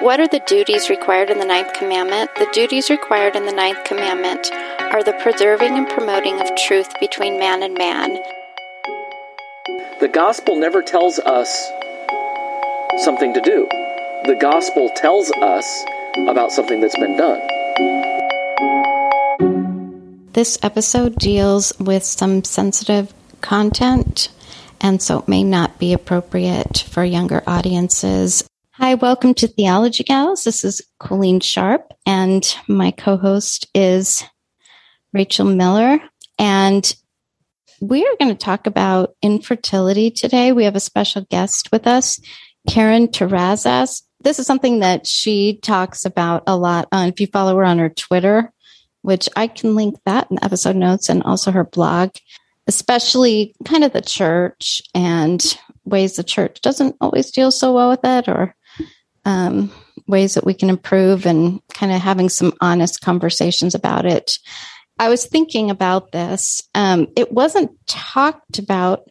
What are the duties required in the ninth commandment? The duties required in the ninth commandment are the preserving and promoting of truth between man and man. The gospel never tells us something to do. The gospel tells us about something that's been done. This episode deals with some sensitive content, and so it may not be appropriate for younger audiences. Hi, welcome to Theology Gals. This is Coleen Sharp, and my co host is Rachel Miller. And we are going to talk about infertility today. We have a special guest with us, Karen Terrazas. This is something that she talks about a lot. If you follow her on her Twitter, which I can link that in episode notes and also her blog, especially kind of the church and ways the church doesn't always deal so well with it or um, ways that we can improve and kind of having some honest conversations about it. I was thinking about this. Um, it wasn't talked about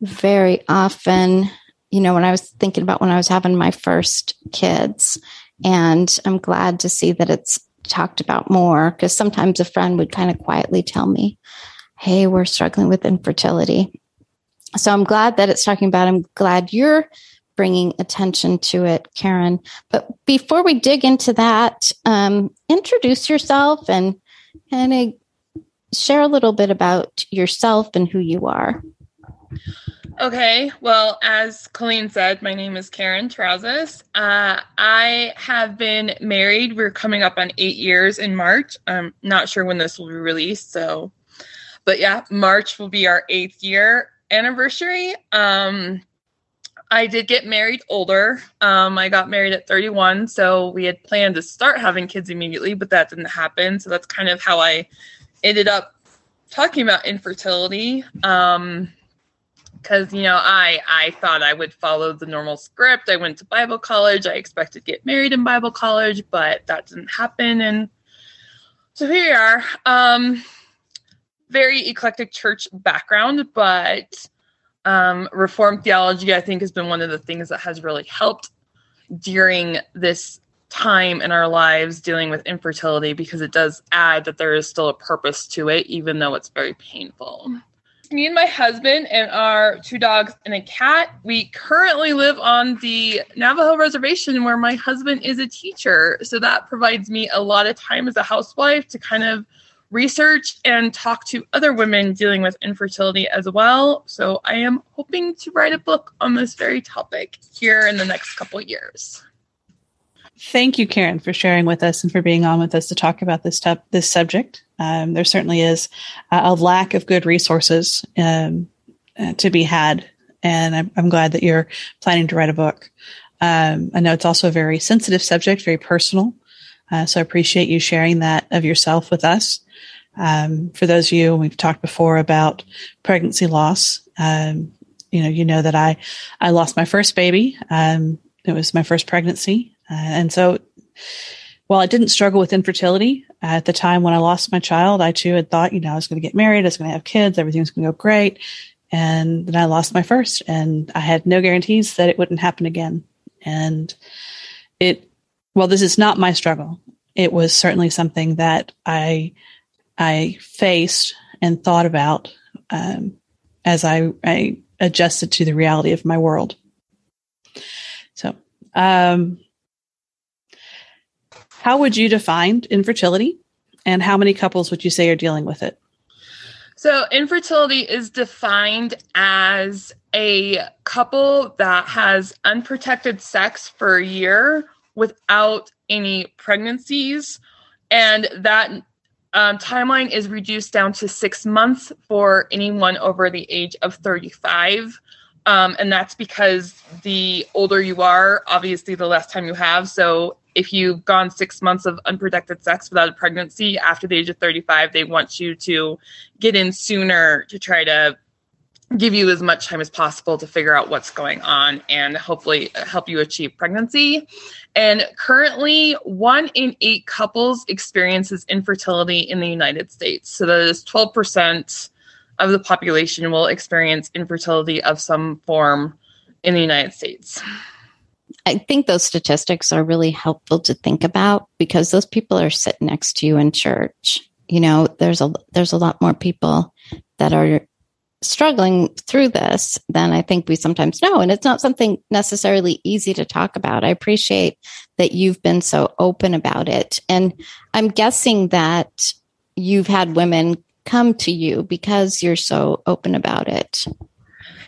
very often, you know, when I was thinking about when I was having my first kids. And I'm glad to see that it's talked about more because sometimes a friend would kind of quietly tell me, Hey, we're struggling with infertility. So I'm glad that it's talking about. I'm glad you're bringing attention to it, Karen. But before we dig into that, um, introduce yourself and kind of share a little bit about yourself and who you are. Okay, well, as Coleen said, my name is Karen Trousas. Uh, I have been married. We're coming up on eight years in March. I'm not sure when this will be released, so, but yeah, March will be our eighth year anniversary. Um, I did get married older. Um, I got married at 31, so we had planned to start having kids immediately, but that didn't happen. So that's kind of how I ended up talking about infertility. Um, because you know, I I thought I would follow the normal script. I went to Bible college. I expected to get married in Bible college, but that didn't happen. And so here we are. Um, very eclectic church background, but um, Reformed theology, I think, has been one of the things that has really helped during this time in our lives dealing with infertility because it does add that there is still a purpose to it, even though it's very painful. Me and my husband and our two dogs and a cat, we currently live on the Navajo reservation where my husband is a teacher. So that provides me a lot of time as a housewife to kind of research and talk to other women dealing with infertility as well. So I am hoping to write a book on this very topic here in the next couple years. Thank you, Karen, for sharing with us and for being on with us to talk about this t- this subject. Um, there certainly is a lack of good resources um, uh, to be had, and I'm, I'm, glad that you're planning to write a book. Um, I know it's also a very sensitive subject, very personal. Uh, so I appreciate you sharing that of yourself with us. Um, for those of you, we've talked before about pregnancy loss. Um, you know, you know that I, I lost my first baby. Um, it was my first pregnancy. Uh, and so while I didn't struggle with infertility at the time when I lost my child, I too had thought, you know, I was going to get married, I was going to have kids, everything was going to go great. And then I lost my first, and I had no guarantees that it wouldn't happen again. And it, well, this is not my struggle. It was certainly something that I, I faced and thought about um, as I, I adjusted to the reality of my world. So, um, how would you define infertility, and how many couples would you say are dealing with it? So, infertility is defined as a couple that has unprotected sex for a year without any pregnancies, and that um, timeline is reduced down to six months for anyone over the age of 35. Um, and that's because the older you are, obviously, the less time you have. So if you've gone six months of unprotected sex without a pregnancy after the age of 35, they want you to get in sooner to try to give you as much time as possible to figure out what's going on and hopefully help you achieve pregnancy. And currently, one in eight couples experiences infertility in the United States. So that is 12% of the population will experience infertility of some form in the United States. I think those statistics are really helpful to think about because those people are sitting next to you in church. You know, there's a there's a lot more people that are struggling through this than I think we sometimes know. And it's not something necessarily easy to talk about. I appreciate that you've been so open about it. And I'm guessing that you've had women come to you because you're so open about it.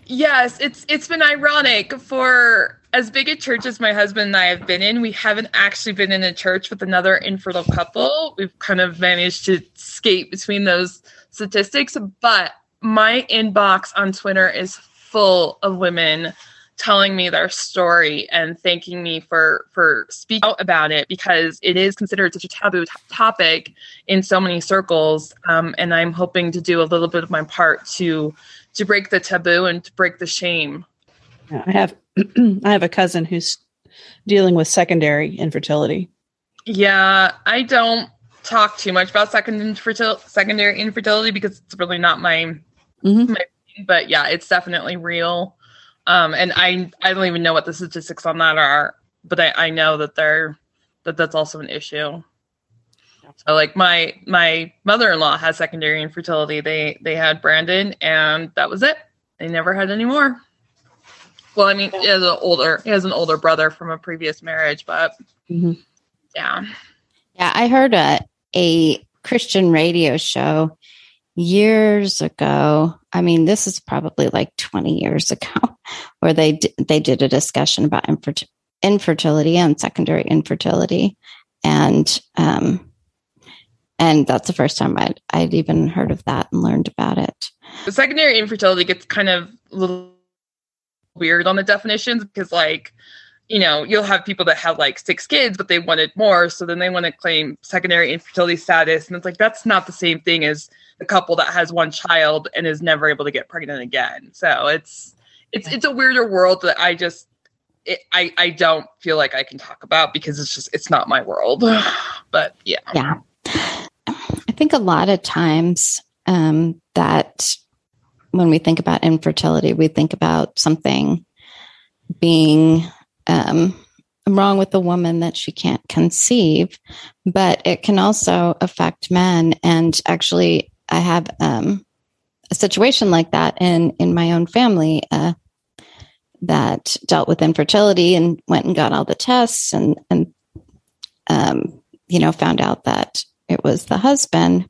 Yes, it's it's been ironic for as big a church as my husband and I have been in, we haven't actually been in a church with another infertile couple. We've kind of managed to skate between those statistics, but my inbox on Twitter is full of women telling me their story and thanking me for for speaking out about it because it is considered such a taboo t- topic in so many circles um, and i'm hoping to do a little bit of my part to to break the taboo and to break the shame i have I have a cousin who's dealing with secondary infertility. Yeah, I don't talk too much about second infertil- secondary infertility because it's really not my, mm-hmm. but yeah, it's definitely real. Um, and I I don't even know what the statistics on that are, but I, I know that they're that that's also an issue. So like my my mother-in-law has secondary infertility. They they had Brandon and that was it. They never had any more. Well, I mean, he has an older he has an older brother from a previous marriage, but mm-hmm. yeah, yeah. I heard a a Christian radio show years ago. I mean, this is probably like twenty years ago, where they d- they did a discussion about infer- infertility and secondary infertility, and um, and that's the first time I'd I'd even heard of that and learned about it. The secondary infertility gets kind of a little weird on the definitions because like you know you'll have people that have like six kids but they wanted more so then they want to claim secondary infertility status and it's like that's not the same thing as the couple that has one child and is never able to get pregnant again. So it's it's it's a weirder world that i just it, i i don't feel like i can talk about because it's just it's not my world. But yeah. Yeah. I think a lot of times um that when we think about infertility, we think about something being um, wrong with the woman that she can't conceive, but it can also affect men. And actually, I have um, a situation like that in in my own family uh, that dealt with infertility and went and got all the tests and and um, you know found out that it was the husband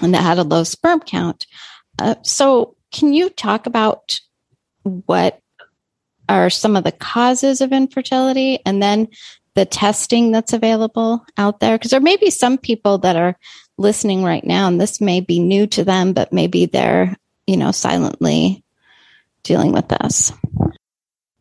and that had a low sperm count. Uh, so, can you talk about what are some of the causes of infertility and then the testing that's available out there? Because there may be some people that are listening right now, and this may be new to them, but maybe they're, you know, silently dealing with this.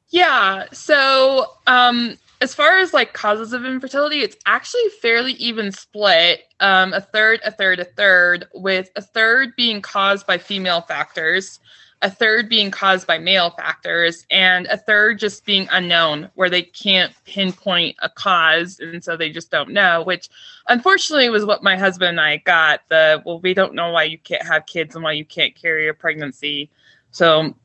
Yeah. So, um, as far as like causes of infertility, it's actually fairly even split. Um, a third, a third, a third, with a third being caused by female factors. A third being caused by male factors, and a third just being unknown, where they can't pinpoint a cause, and so they just don't know. Which, unfortunately, was what my husband and I got. The well, we don't know why you can't have kids and why you can't carry a pregnancy. So,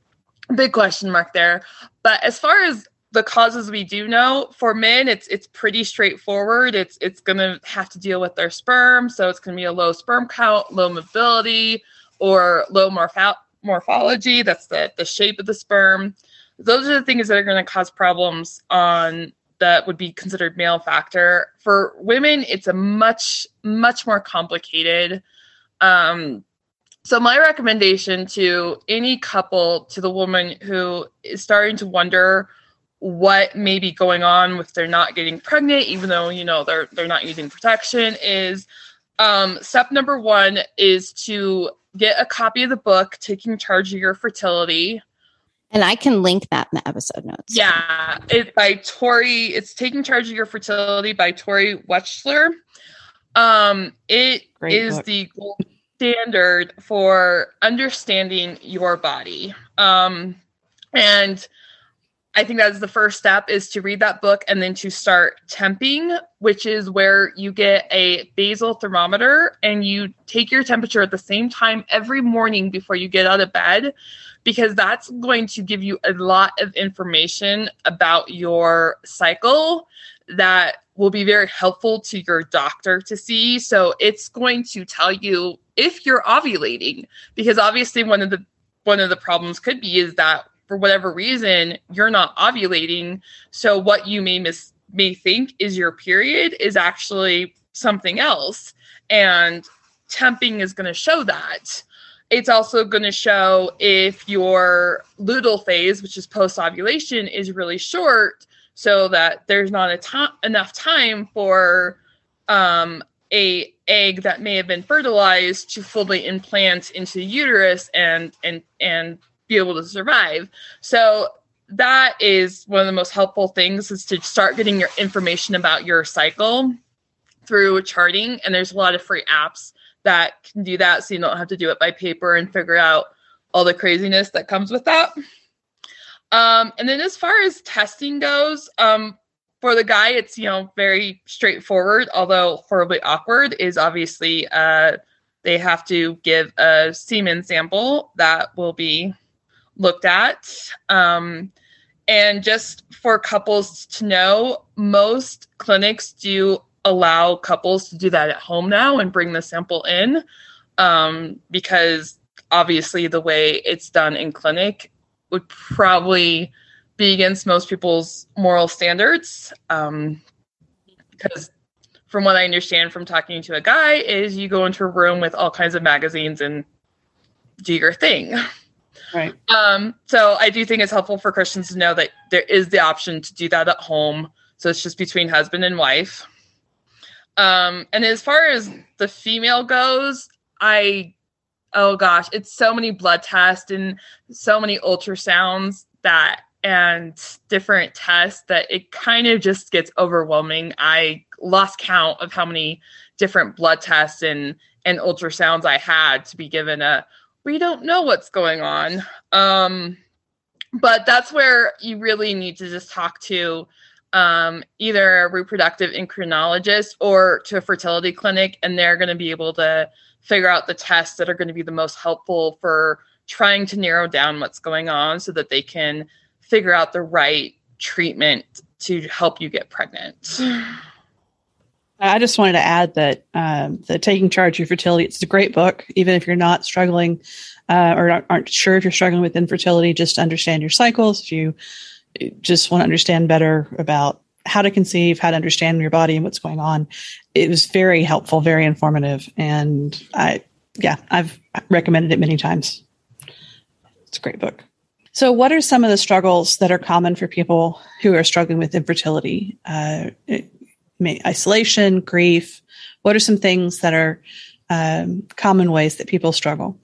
big question mark there. But as far as the causes we do know for men it's it's pretty straightforward it's it's going to have to deal with their sperm so it's going to be a low sperm count low mobility or low morpho- morphology that's the the shape of the sperm. Those are the things that are going to cause problems on that would be considered male factor. For women it's a much much more complicated. Um so my recommendation to any couple to the woman who is starting to wonder what may be going on with they're not getting pregnant, even though you know they're they're not using protection, is um, step number one is to get a copy of the book taking charge of your fertility. And i can link that in the episode notes. Yeah it's by Toni it's taking charge of your fertility by Toni Weschler. Um it Great is book. the gold standard for understanding your body. Um and I think that's the first step is to read that book and then to start temping, which is where you get a basal thermometer and you take your temperature at the same time every morning before you get out of bed, because that's going to give you a lot of information about your cycle that will be very helpful to your doctor to see. So it's going to tell you if you're ovulating, because obviously one of the one of the problems could be is that for whatever reason you're not ovulating. So what you may miss may think is your period is actually something else and temping is going to show that. It's also going to show if your luteal phase which is post ovulation is really short so that there's not to- enough time for um, a egg that may have been fertilized to fully implant into the uterus and and and be able to survive. So that is one of the most helpful things is to start getting your information about your cycle through charting. And there's a lot of free apps that can do that. So you don't have to do it by paper and figure out all the craziness that comes with that. Um, and then as far as testing goes, um, for the guy, it's you know very straightforward, although horribly awkward. Is obviously uh, they have to give a semen sample that will be looked at. Um, and just for couples to know, most clinics do allow couples to do that at home now and bring the sample in um, because obviously the way it's done in clinic would probably be against most people's moral standards um, because from what i understand from talking to a guy is you go into a room with all kinds of magazines and do your thing Right. Um, so I do think it's helpful for Christians to know that there is the option to do that at home. So it's just between husband and wife. Um, and as far as the female goes, I, oh gosh, it's so many blood tests and so many ultrasounds that and different tests that it kind of just gets overwhelming. I lost count of how many different blood tests and and ultrasounds I had to be given a we don't know what's going on. Um, but that's where you really need to just talk to um, either a reproductive endocrinologist or to a fertility clinic, and they're going to be able to figure out the tests that are going to be the most helpful for trying to narrow down what's going on so that they can figure out the right treatment to help you get pregnant. I just wanted to add that um, the Taking Charge of Your Fertility, it's a great book, even if you're not struggling uh, or aren't, sure if you're struggling with infertility, just understand your cycles. If you just want to understand better about how to conceive, how to understand your body and what's going on, it was very helpful, very informative. And I, yeah, I've recommended it many times. It's a great book. So, what are some of the struggles that are common for people who are struggling with infertility? Uh, isolation, grief? What are some things that are um, common ways that people struggle?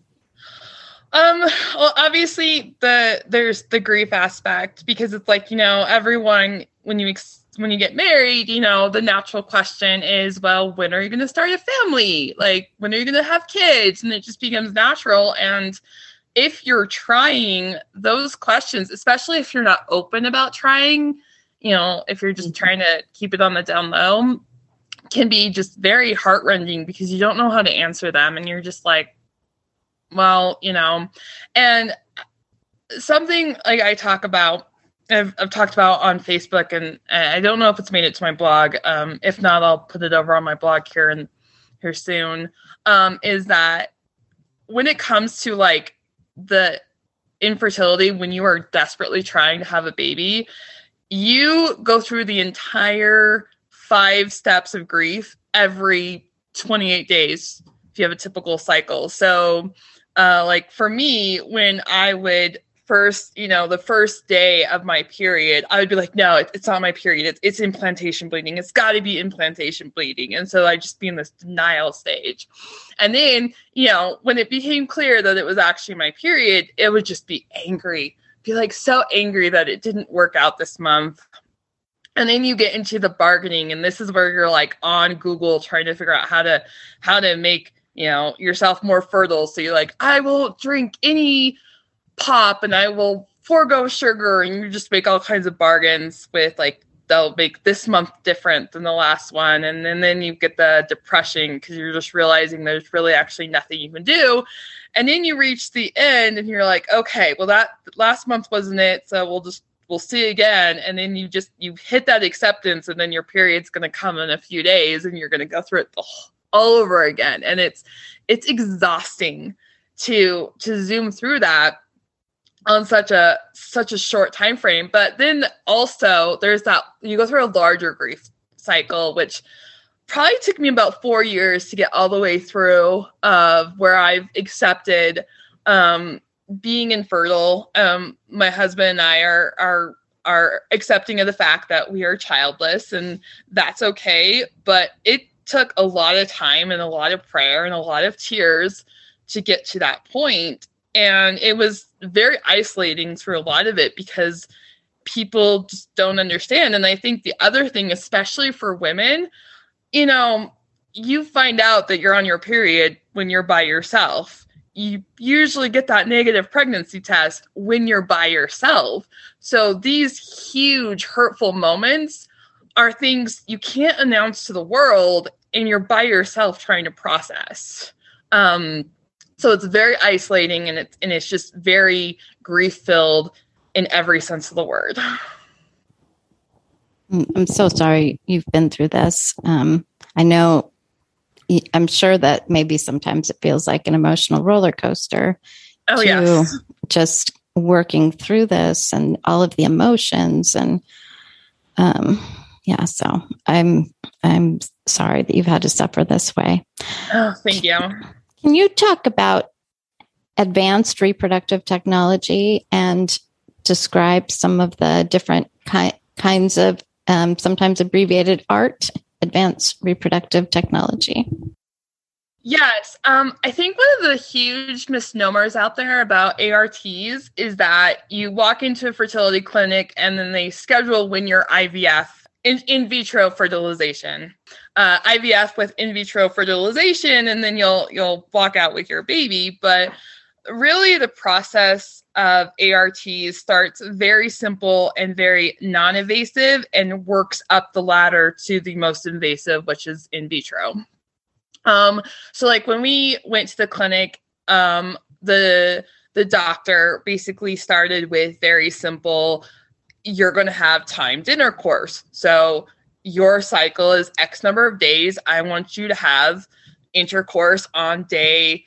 Um, well, obviously the there's the grief aspect because it's like you know everyone when you ex- when you get married, you know the natural question is, well, when are you going to start a family? Like when are you going to have kids? And it just becomes natural and if you're trying those questions, especially if you're not open about trying, you know, if you're just mm-hmm. trying to keep it on the down low, can be just very heartrending because you don't know how to answer them and you're just like, well, you know, and something like I talk about, I've, I've talked about on Facebook, and I don't know if it's made it to my blog. Um, if not, I'll put it over on my blog here and here soon. Um, is that when it comes to like the infertility, when you are desperately trying to have a baby, you go through the entire five steps of grief every 28 days if you have a typical cycle. So, uh, like for me, when I would first, you know, the first day of my period, I would be like, no, it, it's not my period. It's, it's implantation bleeding. It's got to be implantation bleeding. And so I'd just be in this denial stage. And then, you know, when it became clear that it was actually my period, it would just be angry, be like so angry that it didn't work out this month. And then you get into the bargaining, and this is where you're like on Google trying to figure out how to how to make you know yourself more fertile. So you're like, I will drink any pop and I will forego sugar and you just make all kinds of bargains with like they'll make this month different than the last one. And, and then you get the depression because you're just realizing there's really actually nothing you can do. And then you reach the end and you're like okay well that last month wasn't it so we'll just we'll see again. And then you just you hit that acceptance and then your period's going to come in a few days and you're going to go through it all over again. And it's it's exhausting to to zoom through that on such a such a short time frame but then also there's that you go through a larger grief cycle which probably took me about four years to get all the way through of where i've accepted um, being infertile. Um, my husband and i are are are accepting of the fact that we are childless and that's okay. But it took a lot of time and a lot of prayer and a lot of tears to get to that point and it was very isolating through a lot of it because people just don't understand. And I think the other thing, especially for women, you know, you find out that you're on your period when you're by yourself. You usually get that negative pregnancy test when you're by yourself. So these huge hurtful moments are things you can't announce to the world and you're by yourself trying to process. Um, so it's very isolating and it's and it's just very grief filled in every sense of the word. I'm so sorry you've been through this. Um, I know, I'm sure that maybe sometimes it feels like an emotional roller coaster. Oh, yeah. Just working through this and all of the emotions and, um, yeah. So I'm I'm sorry that you've had to suffer this way. Oh, thank you. Can you talk about advanced reproductive technology and describe some of the different ki- kinds of um, sometimes abbreviated ART, advanced reproductive technology? Yes. Um, I think one of the huge misnomers out there about ARTs is that you walk into a fertility clinic and then they schedule when your IVF in, in vitro fertilization uh, IVF with in vitro fertilization, and then you'll you'll walk out with your baby. But really, the process of ART starts very simple and very non-invasive, and works up the ladder to the most invasive, which is in vitro. Um, so, like when we went to the clinic, um, the the doctor basically started with very simple you're going to have timed intercourse. So your cycle is X number of days. I want you to have intercourse on day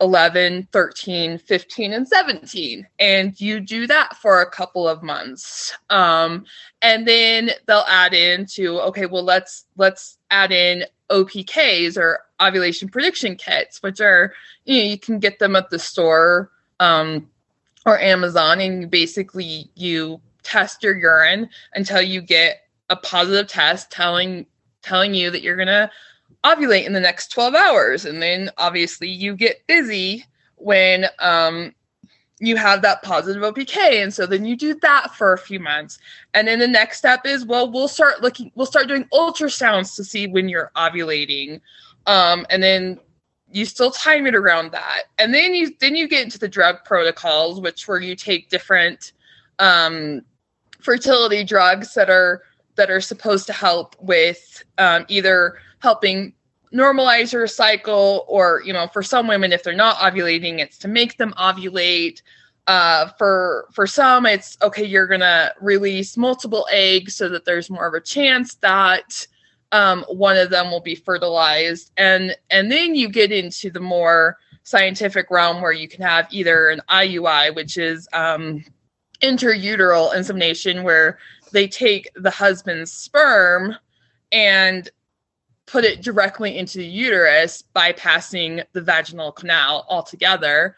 11, 13, 15, and 17. And you do that for a couple of months. Um, and then they'll add in to, okay, well, let's let's add in OPKs or ovulation prediction kits, which are, you know, you can get them at the store um, or Amazon, and basically you test your urine until you get a positive test telling telling you that you're going to ovulate in the next 12 hours. And then obviously you get busy when um, you have that positive opk and so then you do that for a few months. And then the next step is well we'll start looking we'll start doing ultrasounds to see when you're ovulating. Um, and then you still time it around that. And then you then you get into the drug protocols which where you take different um, fertility drugs that are that are supposed to help with um, either helping normalize your cycle or you know for some women if they're not ovulating it's to make them ovulate. Uh, for for some it's okay you're gonna release multiple eggs so that there's more of a chance that um, one of them will be fertilized. And and then you get into the more scientific realm where you can have either an iui which is um, intrauterine insemination where they take the husband's sperm and put it directly into the uterus bypassing the vaginal canal altogether.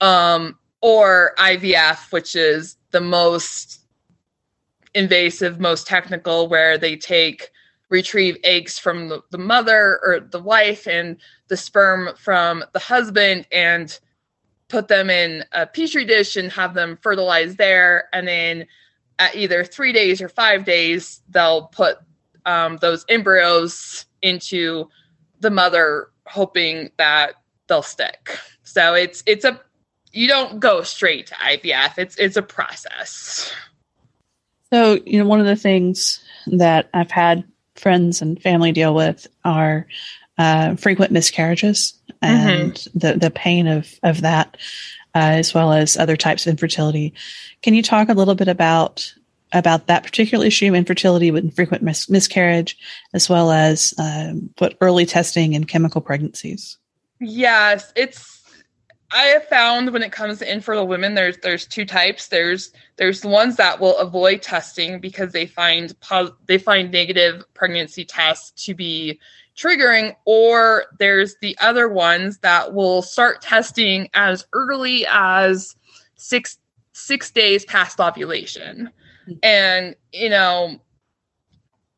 Um, or ivf which is the most invasive most technical where they take retrieve eggs from the, the mother or the wife and the sperm from the husband and put them in a petri dish and have them fertilize there. And then at either three days or five days they'll put um, those embryos into the mother hoping that they'll stick. So it's it's a you don't go straight to ivf it's it's a process. So you know one of the things that i've had friends and family deal with are uh, frequent miscarriages and mm-hmm. the the pain of of that, uh, as well as other types of infertility. Can you talk a little bit about about that particular issue, infertility with frequent mis- miscarriage, as well as um, what early testing and chemical pregnancies? Yes, it's I have found when it comes to infertile women, there's there's two types. There's there's the ones that will avoid testing because they find pos- they find negative pregnancy tests to be triggering, or there's the other ones that will start testing as early as six six days past ovulation, mm-hmm. and you know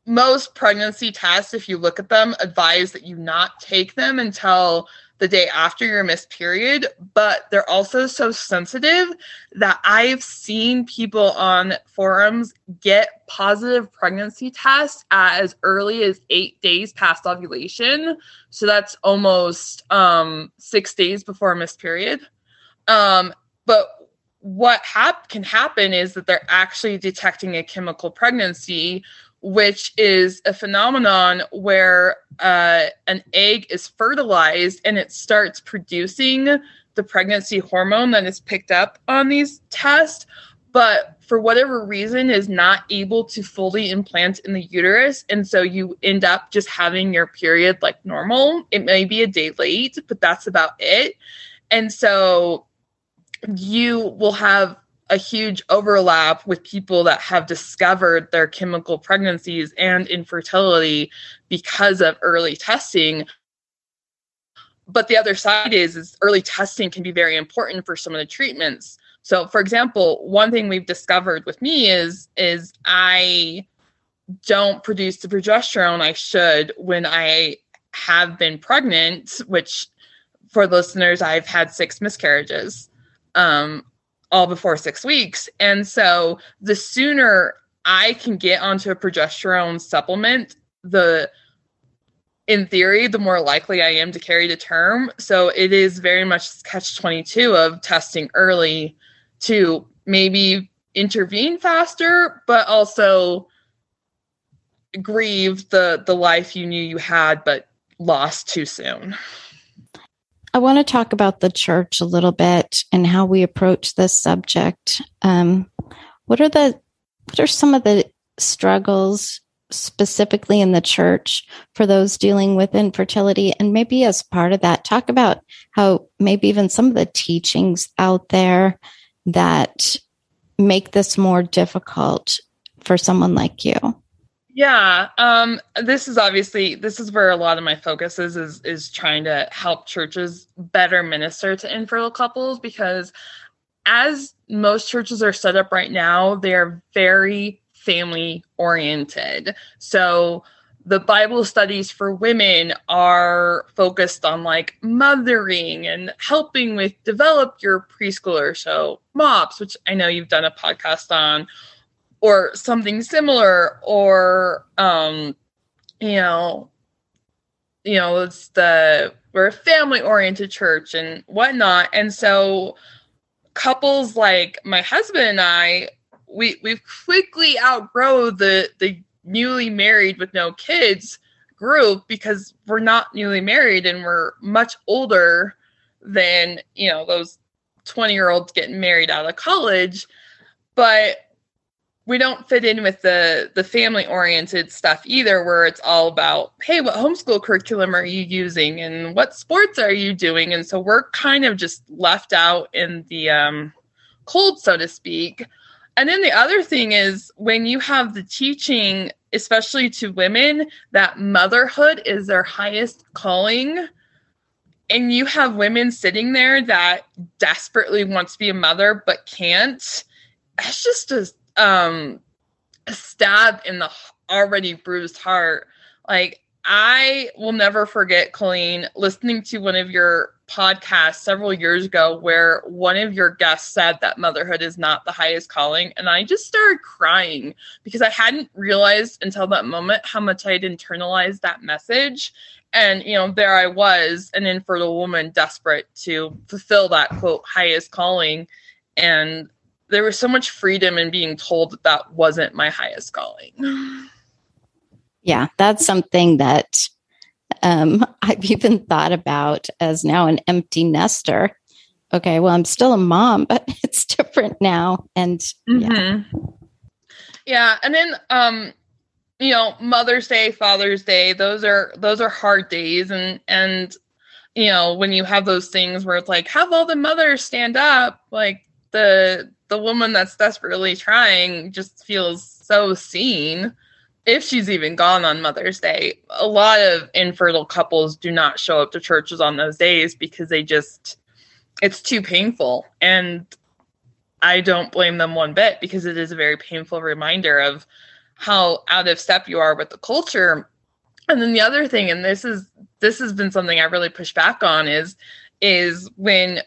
most pregnancy tests, if you look at them, advise that you not take them until the day after your missed period, but they're also so sensitive that I've seen people on forums get positive pregnancy tests as early as eight days past ovulation. So that's almost um, six days before a missed period. Um, but what hap- can happen is that they're actually detecting a chemical pregnancy which is a phenomenon where uh, an egg is fertilized and it starts producing the pregnancy hormone that is picked up on these tests, but for whatever reason is not able to fully implant in the uterus. And so you end up just having your period like normal. It may be a day late, but that's about it. And so you will have a huge overlap with people that have discovered their chemical pregnancies and infertility because of early testing. But the other side is is early testing can be very important for some of the treatments. So for example one thing we've discovered with me is is i don't produce the progesterone i should when i have been pregnant which for listeners i've had six miscarriages. Um, all before six weeks. And so the sooner I can get onto a progesterone supplement, the in theory, the more likely I am to carry to term. So it is very much catch 22 of testing early to maybe intervene faster, but also grieve the the life you knew you had but lost too soon. I want to talk about the church a little bit and how we approach this subject. Um, what are the what are some of the struggles specifically in the church for those dealing with infertility? And maybe as part of that, talk about how maybe even some of the teachings out there that make this more difficult for someone like you. Yeah, um, this is obviously this is where a lot of my focus is is is trying to help churches better minister to infertile couples because as most churches are set up right now, they are very family oriented. So the Bible studies for women are focused on like mothering and helping with develop your preschooler. So MOPS, which I know you've done a podcast on, or something similar or um you know you know, it's the we're a family oriented church and whatnot. And so couples like my husband and I, we we've quickly outgrow the the newly married with no kids group because we're not newly married and we're much older than you know those 20 year olds getting married out of college but we don't fit in with the the family oriented stuff either where it's all about hey what homeschool curriculum are you using and what sports are you doing? And so we're kind of just left out in the um, cold so to speak. And then the other thing is when you have the teaching especially to women that motherhood is their highest calling. And you have women sitting there that desperately want to be a mother but can't. It's just a um stab in the already bruised heart. Like i will never forget Coleen listening to one of your podcasts several years ago where one of your guests said that motherhood is not the highest calling and i just started crying because i hadn't realized until that moment how much i'd internalized that message. And you know there i was an infertile woman desperate to fulfill that quote highest calling. And there was so much freedom in being told that that wasn't my highest calling. Yeah, that's something that um, I've even thought about as now an empty nester. Okay, well, I'm still a mom, but it's different now. And yeah. Mm-hmm. Yeah, and then um, you know, Mother's Day, Father's Day, those are those are hard days and and you know, when you have those things where it's like have all the mothers stand up, like the the woman that's desperately trying just feels so seen if she's even gone on Mother's Day. A lot of infertile couples do not show up to churches on those days because they just it's too painful and I don't blame them one bit because it is a very painful reminder of how out of step you are with the culture. And then the other thing and this is this has been something I really push back on is is when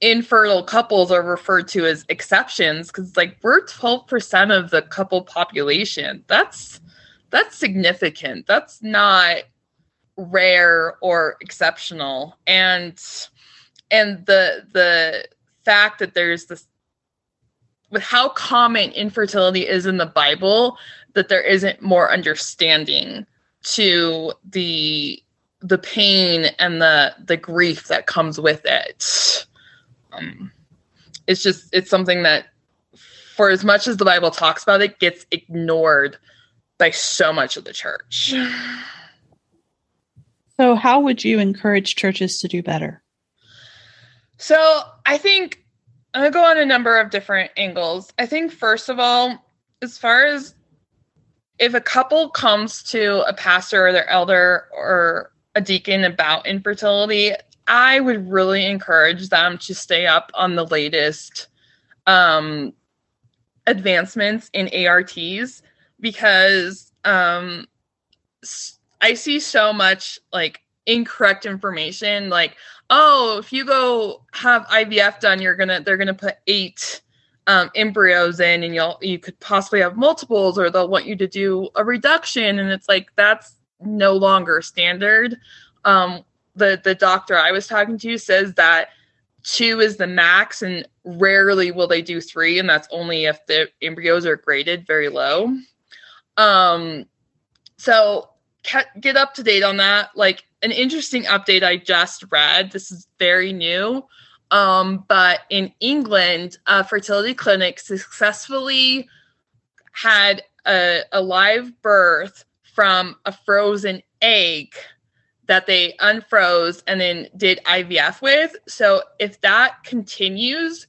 infertile couples are referred to as exceptions because like we're 12% of the couple population. That's that's significant. That's not rare or exceptional. And and the the fact that there's this with how common infertility is in the bible that there isn't more understanding to the the pain and the the grief that comes with it um, it's just it's something that for as much as the bible talks about it gets ignored by so much of the church. So how would you encourage churches to do better? So i think i'm going to go on a number of different angles. I think first of all as far as if a couple comes to a pastor or their elder or a deacon about infertility I would really encourage them to stay up on the latest um, advancements in ARTs because um, I see so much like incorrect information. Like, oh, if you go have IVF done, you're gonna they're gonna put eight um, embryos in, and you'll you could possibly have multiples, or they'll want you to do a reduction, and it's like that's no longer standard. Um, the the doctor I was talking to says that two is the max, and rarely will they do three, and that's only if the embryos are graded very low. Um, so get up to date on that. Like an interesting update I just read. This is very new. Um, but in England, a fertility clinic successfully had a, a live birth from a frozen egg that they unfroze and then did IVF with. So if that continues,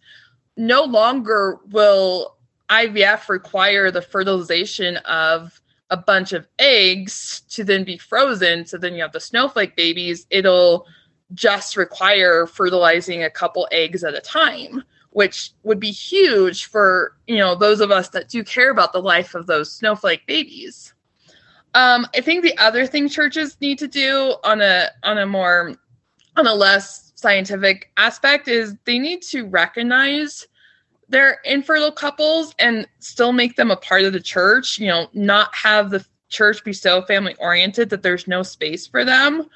no longer will IVF require the fertilization of a bunch of eggs to then be frozen. So then you have the snowflake babies. It'll just require fertilizing a couple eggs at a time, which would be huge for, you know, those of us that do care about the life of those snowflake babies. Um, I think the other thing churches need to do on a on a more on a less scientific aspect is they need to recognize their infertile couples and still make them a part of the church. You know, not have the church be so family oriented that there's no space for them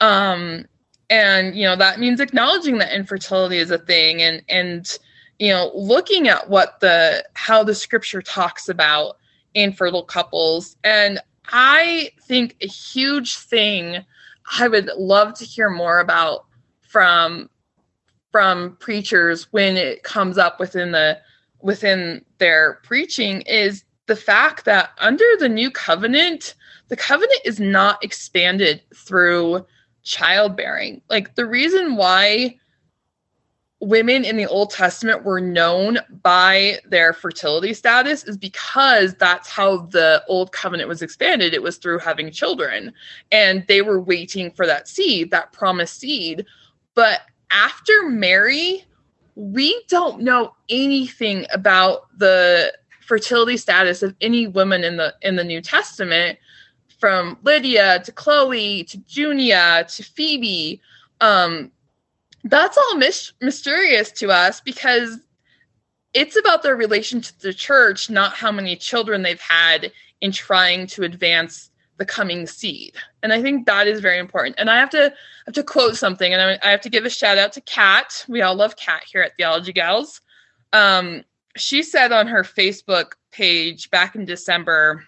um and you know that means acknowledging that infertility is a thing and and you know looking at what the how the scripture talks about infertile couples and i think a huge thing i would love to hear more about from from preachers when it comes up within the within their preaching is the fact that under the new covenant the covenant is not expanded through childbearing. Like the reason why women in the Old Testament were known by their fertility status is because that's how the Old Covenant was expanded. It was through having children, and they were waiting for that seed, that promised seed. But after Mary, we don't know anything about the fertility status of any woman in the in the New Testament from Lydia to Chloe to Junia to Phoebe. Um, that's all mis- mysterious to us because it's about their relation to the church, not how many children they've had in trying to advance the coming seed. And I think that is very important. And I have to I have to quote something, and I, I have to give a shout out to Kat. We all love Kat here at Theology Gals. Um, she said on her Facebook page back in December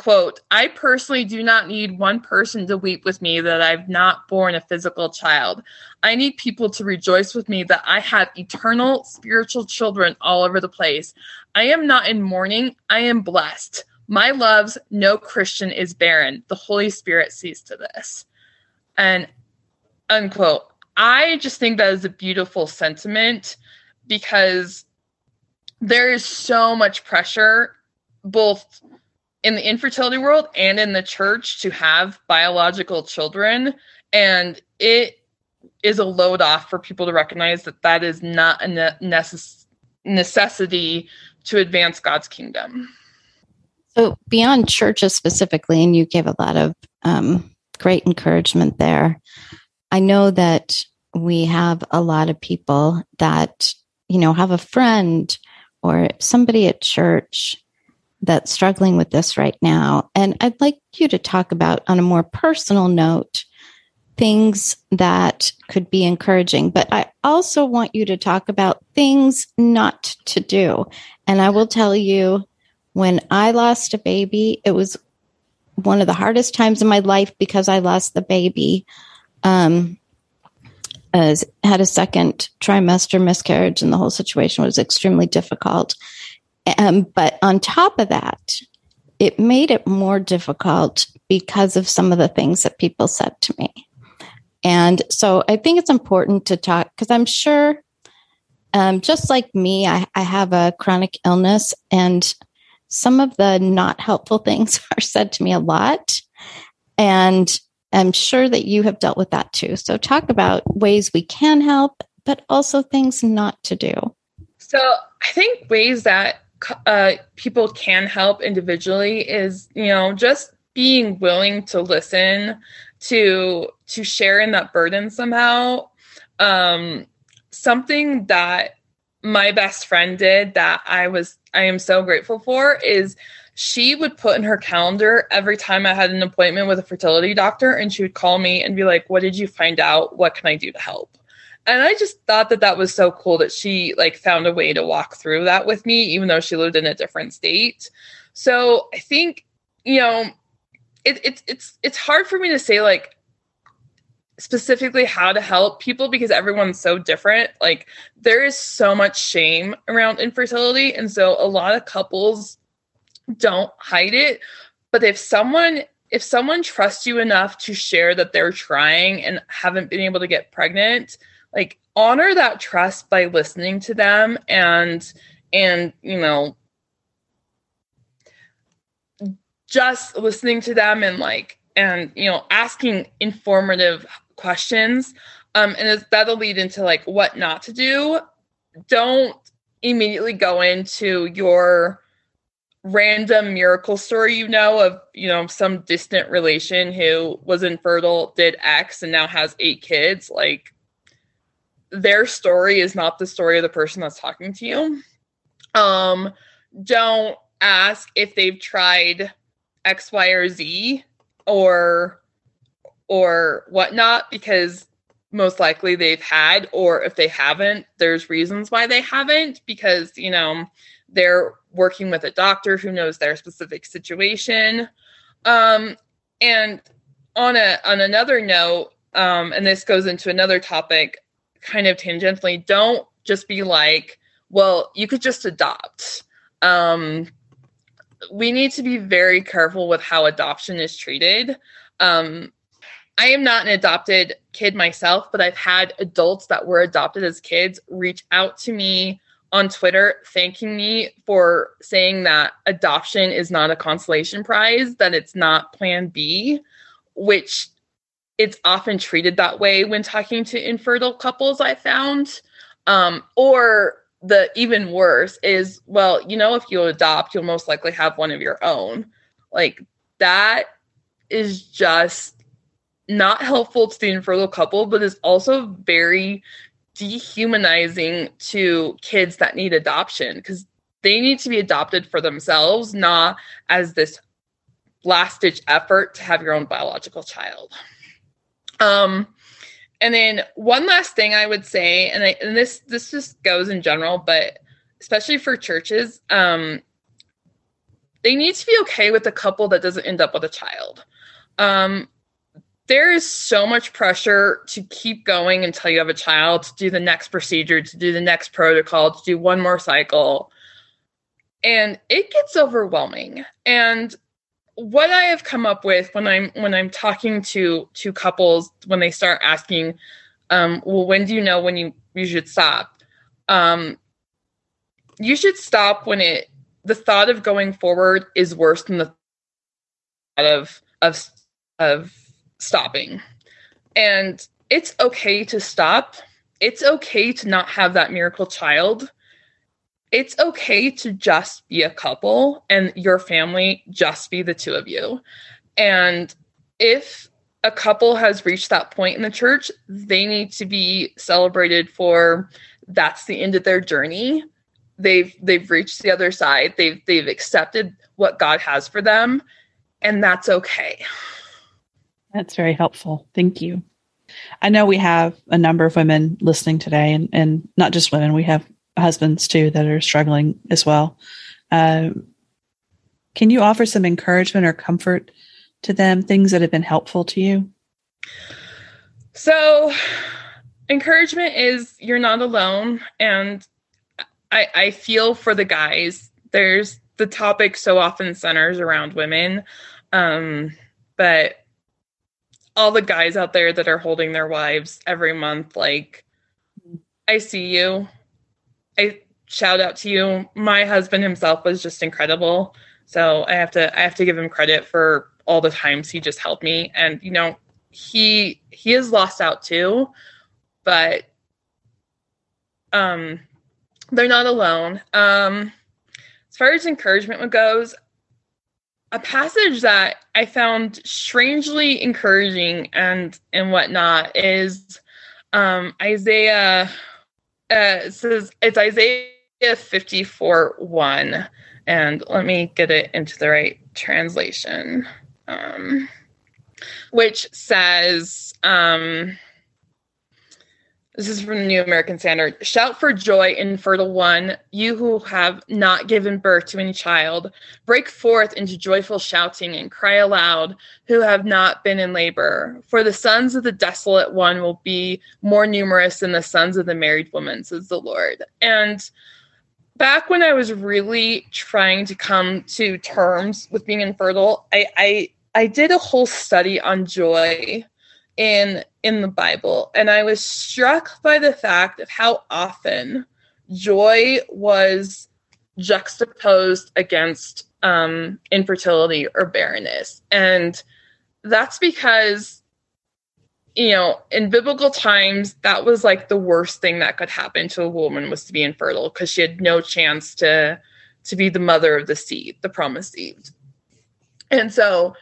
quote i personally do not need one person to weep with me that i've not born a physical child. I need people to rejoice with me that i have eternal spiritual children all over the place. I am not in mourning. I am blessed. My loves no christian is barren. The holy spirit sees to this. And unquote. I just think that is a beautiful sentiment because there is so much pressure both in the infertility world and in the church to have biological children and it is a load off for people to recognize that that is not a necess- necessity to advance God's kingdom. So, beyond churches specifically, and you gave a lot of um, great encouragement there, I know that we have a lot of people that, you know, have a friend or somebody at church that's struggling with this right now. And I'd like you to talk about, on a more personal note, things that could be encouraging. But I also want you to talk about things not to do. And I will tell you, when I lost a baby, it was one of the hardest times in my life because I lost the baby. Um, as had a second trimester miscarriage, and the whole situation was extremely difficult. Um, but on top of that, it made it more difficult because of some of the things that people said to me. And so I think it's important to talk because I'm sure, um, just like me, I, I have a chronic illness and some of the not helpful things are said to me a lot. And I'm sure that you have dealt with that too. So talk about ways we can help, but also things not to do. So I think ways that uh, people can help individually is you know just being willing to listen to to share in that burden somehow. Um something that my best friend did that i was i am so grateful for is she would put in her calendar every time i had an appointment with a fertility doctor and she would call me and be like what did you find out? What can i do to help and i just thought that that was so cool that she like found a way to walk through that with me even though she lived in a different state. So i think you know it, it's it's it's hard for me to say like specifically how to help people because everyone's so different. Like there is so much shame around infertility and so a lot of couples don't hide it. But if someone if someone trusts you enough to share that they're trying and haven't been able to get pregnant like honor that trust by listening to them and and you know just listening to them and like and you know asking informative questions um and that'll lead into like what not to do. Don't immediately go into your random miracle story you know of you know some distant relation who was infertile did x and now has eight kids like their story is not the story of the person that's talking to you. Um, don't ask if they've tried X, Y, or Z or or whatnot because most likely they've had, or if they haven't, there's reasons why they haven't because, you know, they're working with a doctor who knows their specific situation. Um, and on a on another note, um, and this goes into another topic kind of tangentially, don't just be like, well, you could just adopt. Um, we need to be very careful with how adoption is treated. Um, I am not an adopted kid myself, but I've had adults that were adopted as kids reach out to me on Twitter thanking me for saying that adoption is not a consolation prize, that it's not plan B, which it's often treated that way when talking to infertile couples, I found. Um, or the even worse is, well, you know, if you adopt, you'll most likely have one of your own. Like that is just not helpful to the infertile couple, but is also very dehumanizing to kids that need adoption because they need to be adopted for themselves, not as this last ditch effort to have your own biological child. Um, and then one last thing I would say, and, I, and this this just goes in general, but especially for churches, um, they need to be okay with a couple that doesn't end up with a child. Um, there is so much pressure to keep going until you have a child, to do the next procedure, to do the next protocol, to do one more cycle. And it gets overwhelming. And what I have come up with when I'm when I'm talking to to couples when they start asking, um, well, when do you know when you you should stop? Um, you should stop when it the thought of going forward is worse than the thought of of of stopping. And it's okay to stop. It's okay to not have that miracle child. It's okay to just be a couple and your family just be the two of you. And if a couple has reached that point in the church, they need to be celebrated for that's the end of their journey. They've they've reached the other side. They've they've accepted what God has for them and that's okay. That's very helpful. Thank you. I know we have a number of women listening today, and, and not just women, we have husbands too that are struggling as well. Um, can you offer some encouragement or comfort to them, things that have been helpful to you? So, encouragement is you're not alone. And I, I feel for the guys. There's the topic so often centers around women. Um, but all the guys out there that are holding their wives every month like i see you i shout out to you. My husband himself was just incredible. So i have to i have to give him credit for all the times he just helped me. And you know he he has lost out too but um they're not alone. Um as far as encouragement goes a passage that I found strangely encouraging and and whatnot is um, Isaiah. Uh, says it's Isaiah fifty four one, and let me get it into the right translation, um, which says. Um, this is from the New American Standard. Shout for joy, infertile one, you who have not given birth to any child. Break forth into joyful shouting and cry aloud, who have not been in labor. For the sons of the desolate one will be more numerous than the sons of the married woman, says the Lord. And back when I was really trying to come to terms with being infertile, I, I, I did a whole study on joy in in the Bible, and I was struck by the fact of how often joy was juxtaposed against um, infertility or barrenness, and that's because you know in biblical times that was like the worst thing that could happen to a woman was to be infertile because she had no chance to to be the mother of the seed the promised seed. And so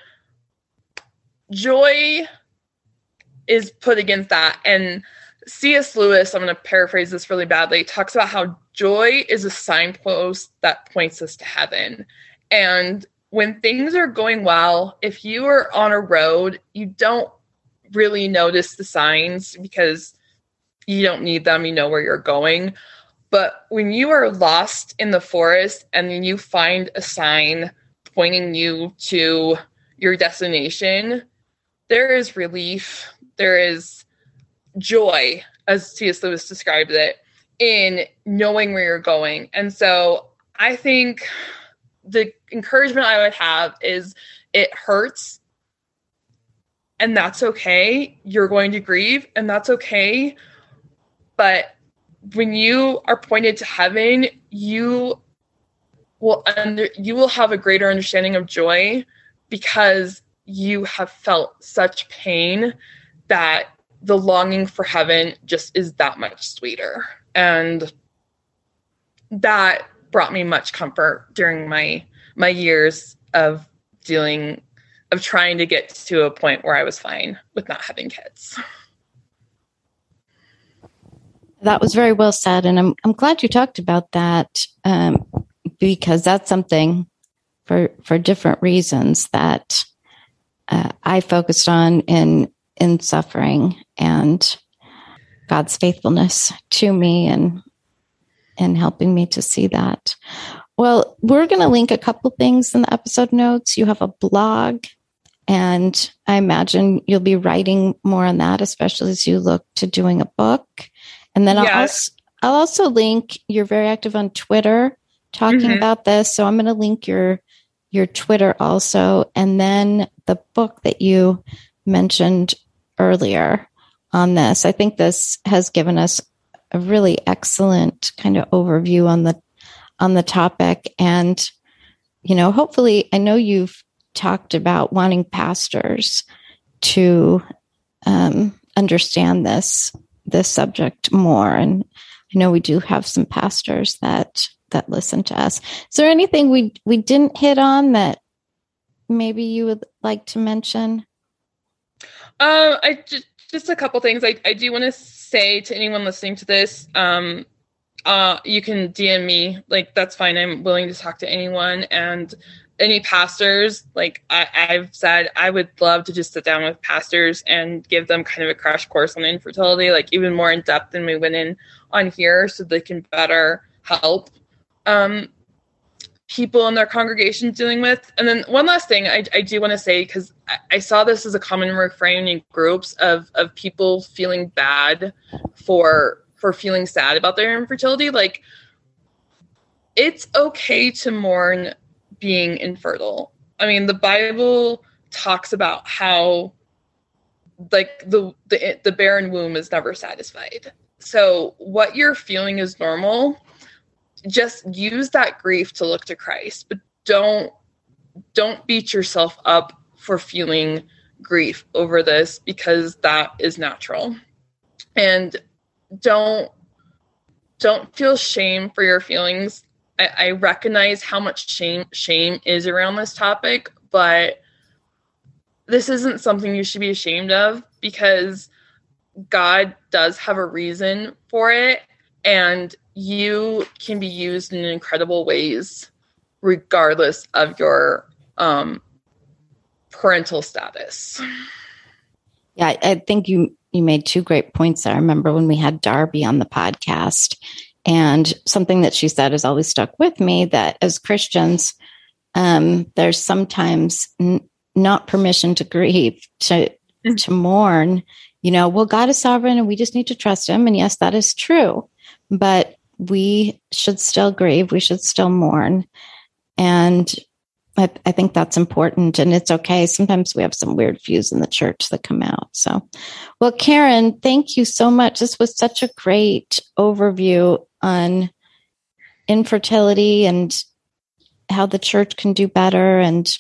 joy is put against that. And C.S. Lewis, I'm going to paraphrase this really badly, talks about how joy is a signpost that points us to heaven. And when things are going well, if you are on a road, you don't really notice the signs because you don't need them, you know where you're going. But when you are lost in the forest and then you find a sign pointing you to your destination, there is relief, there is joy, as C.S. Lewis described it, in knowing where you're going. And so I think the encouragement I would have is it hurts and that's okay. You're going to grieve and that's okay. But when you are pointed to heaven, you will under you will have a greater understanding of joy because you have felt such pain that the longing for heaven just is that much sweeter. And that brought me much comfort during my my years of dealing of trying to get to a point where I was fine with not having kids. That was very well said, and I'm I'm glad you talked about that um, because that's something for for different reasons that uh, I focused on in in suffering and God's faithfulness to me and and helping me to see that. Well, we're going to link a couple things in the episode notes. You have a blog, and I imagine you'll be writing more on that, especially as you look to doing a book. And then yes. I'll, also, I'll also link. You're very active on Twitter talking mm-hmm. about this, so I'm going to link your your Twitter also, and then the book that you mentioned earlier on this. I think this has given us a really excellent kind of overview on the on the topic. And you know hopefully i know you've talked about wanting pastors to um, understand this this subject more. And i know we do have some pastors that that listen to us. Is there anything we we didn't hit on that maybe you would like to mention uh, i just just a couple things i, I do want to say to anyone listening to this, um, uh, you can DM me. Like that's fine. I'm willing to talk to anyone and any pastors. Like I, I've said, I would love to just sit down with pastors and give them kind of a crash course on infertility, like even more in depth than we went in on here, so they can better help um, people in their congregations dealing with. And then one last thing I, I do want to say, because I, I, saw this as a common refrain in groups of, of people feeling bad for for feeling sad about their infertility. Like it's okay to mourn being infertile. I mean, the Bible talks about how like the the, the barren womb is never satisfied. So what you're feeling is normal just use that grief to look to Christ, but don't don't beat yourself up for feeling grief over this because that is natural. And don't don't feel shame for your feelings. I, I recognize how much shame shame is around this topic, but this isn't something you should be ashamed of because God does have a reason for it and you can be used in incredible ways regardless of your um, parental status. Yeah, I think you you made two great points there. I remember when we had Darby on the podcast, and something that she said has always stuck with me that as Christians, um, there's sometimes n- not permission to grieve, to mm-hmm. to mourn. You know, well, God is sovereign, and we just need to trust Him. And yes, that is true. But we should still grieve, we should still mourn. And I, I, think that's important and it's okay. Sometimes we have some weird views in the church that come out. So, well, Karen, thank you so much. This was such a great overview on infertility and how the church can do better and,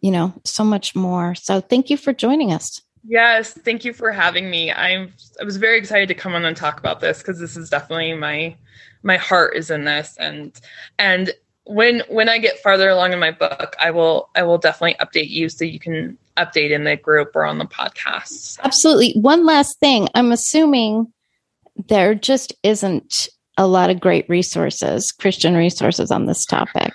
you know, so much more. So, thank you for joining us. Yes, thank you for having me. I'm I was very excited to come on and talk about this because this is definitely my my heart is in this and and when when I get farther along in my book, I will I will definitely update you so you can update in the group or on the podcast. Absolutely. One last thing. I'm assuming there just isn't a lot of great resources, Christian resources on this topic.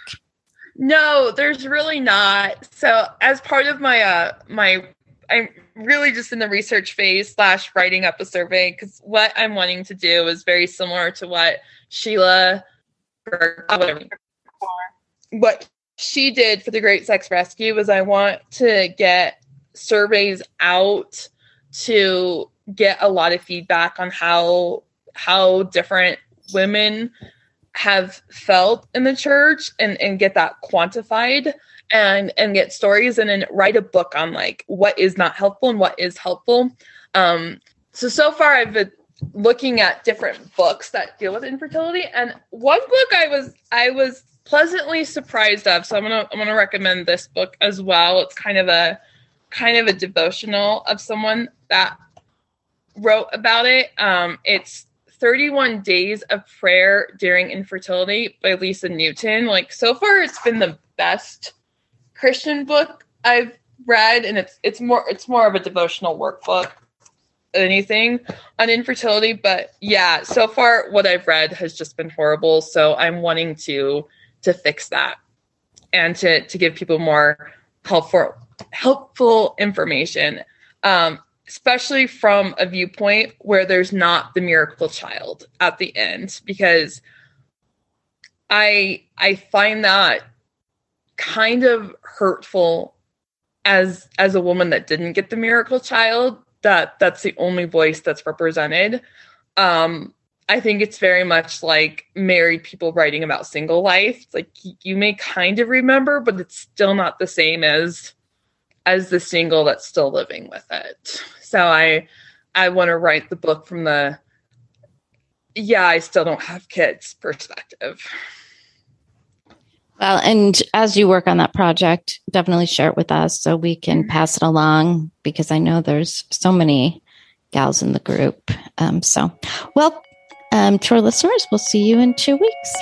No, there's really not. So as part of my uh my I'm really just in the research phase slash writing up a survey because what I'm wanting to do is very similar to what Sheila what she did for the Great Sex Rescue was I want to get surveys out to get a lot of feedback on how how different women have felt in the church and, and get that quantified and and get stories and then write a book on like what is not helpful and what is helpful. Um so so far i've been looking at different books that deal with infertility. And one book i was i was pleasantly surprised of so i'm gonna i'm gonna recommend this book as well. It's kind of a kind of a devotional of someone that wrote about it. Um it's 31 Days of Prayer During Infertility by Lisa Newton. Like so far it's been the best Christian book I've read and it's it's more it's more of a devotional workbook than anything on infertility, but yeah, so far what I've read has just been horrible, so I'm wanting to to fix that and to to give people more helpful helpful information. Um, especially from a viewpoint where there's not the miracle child at the end because i i find that kind of hurtful as as a woman that didn't get the miracle child that that's the only voice that's represented. Um i think it's very much like married people writing about single life. It's like you may kind of remember but it's still not the same as as the single that's still living with it. So I I want to write the book from the yeah, I still don't have kids perspective. Well, and as you work on that project, definitely share it with us so we can mm-hmm. pass it along because I know there's so many gals in the group. Um, so, well, um, to our listeners, we'll see you in two weeks.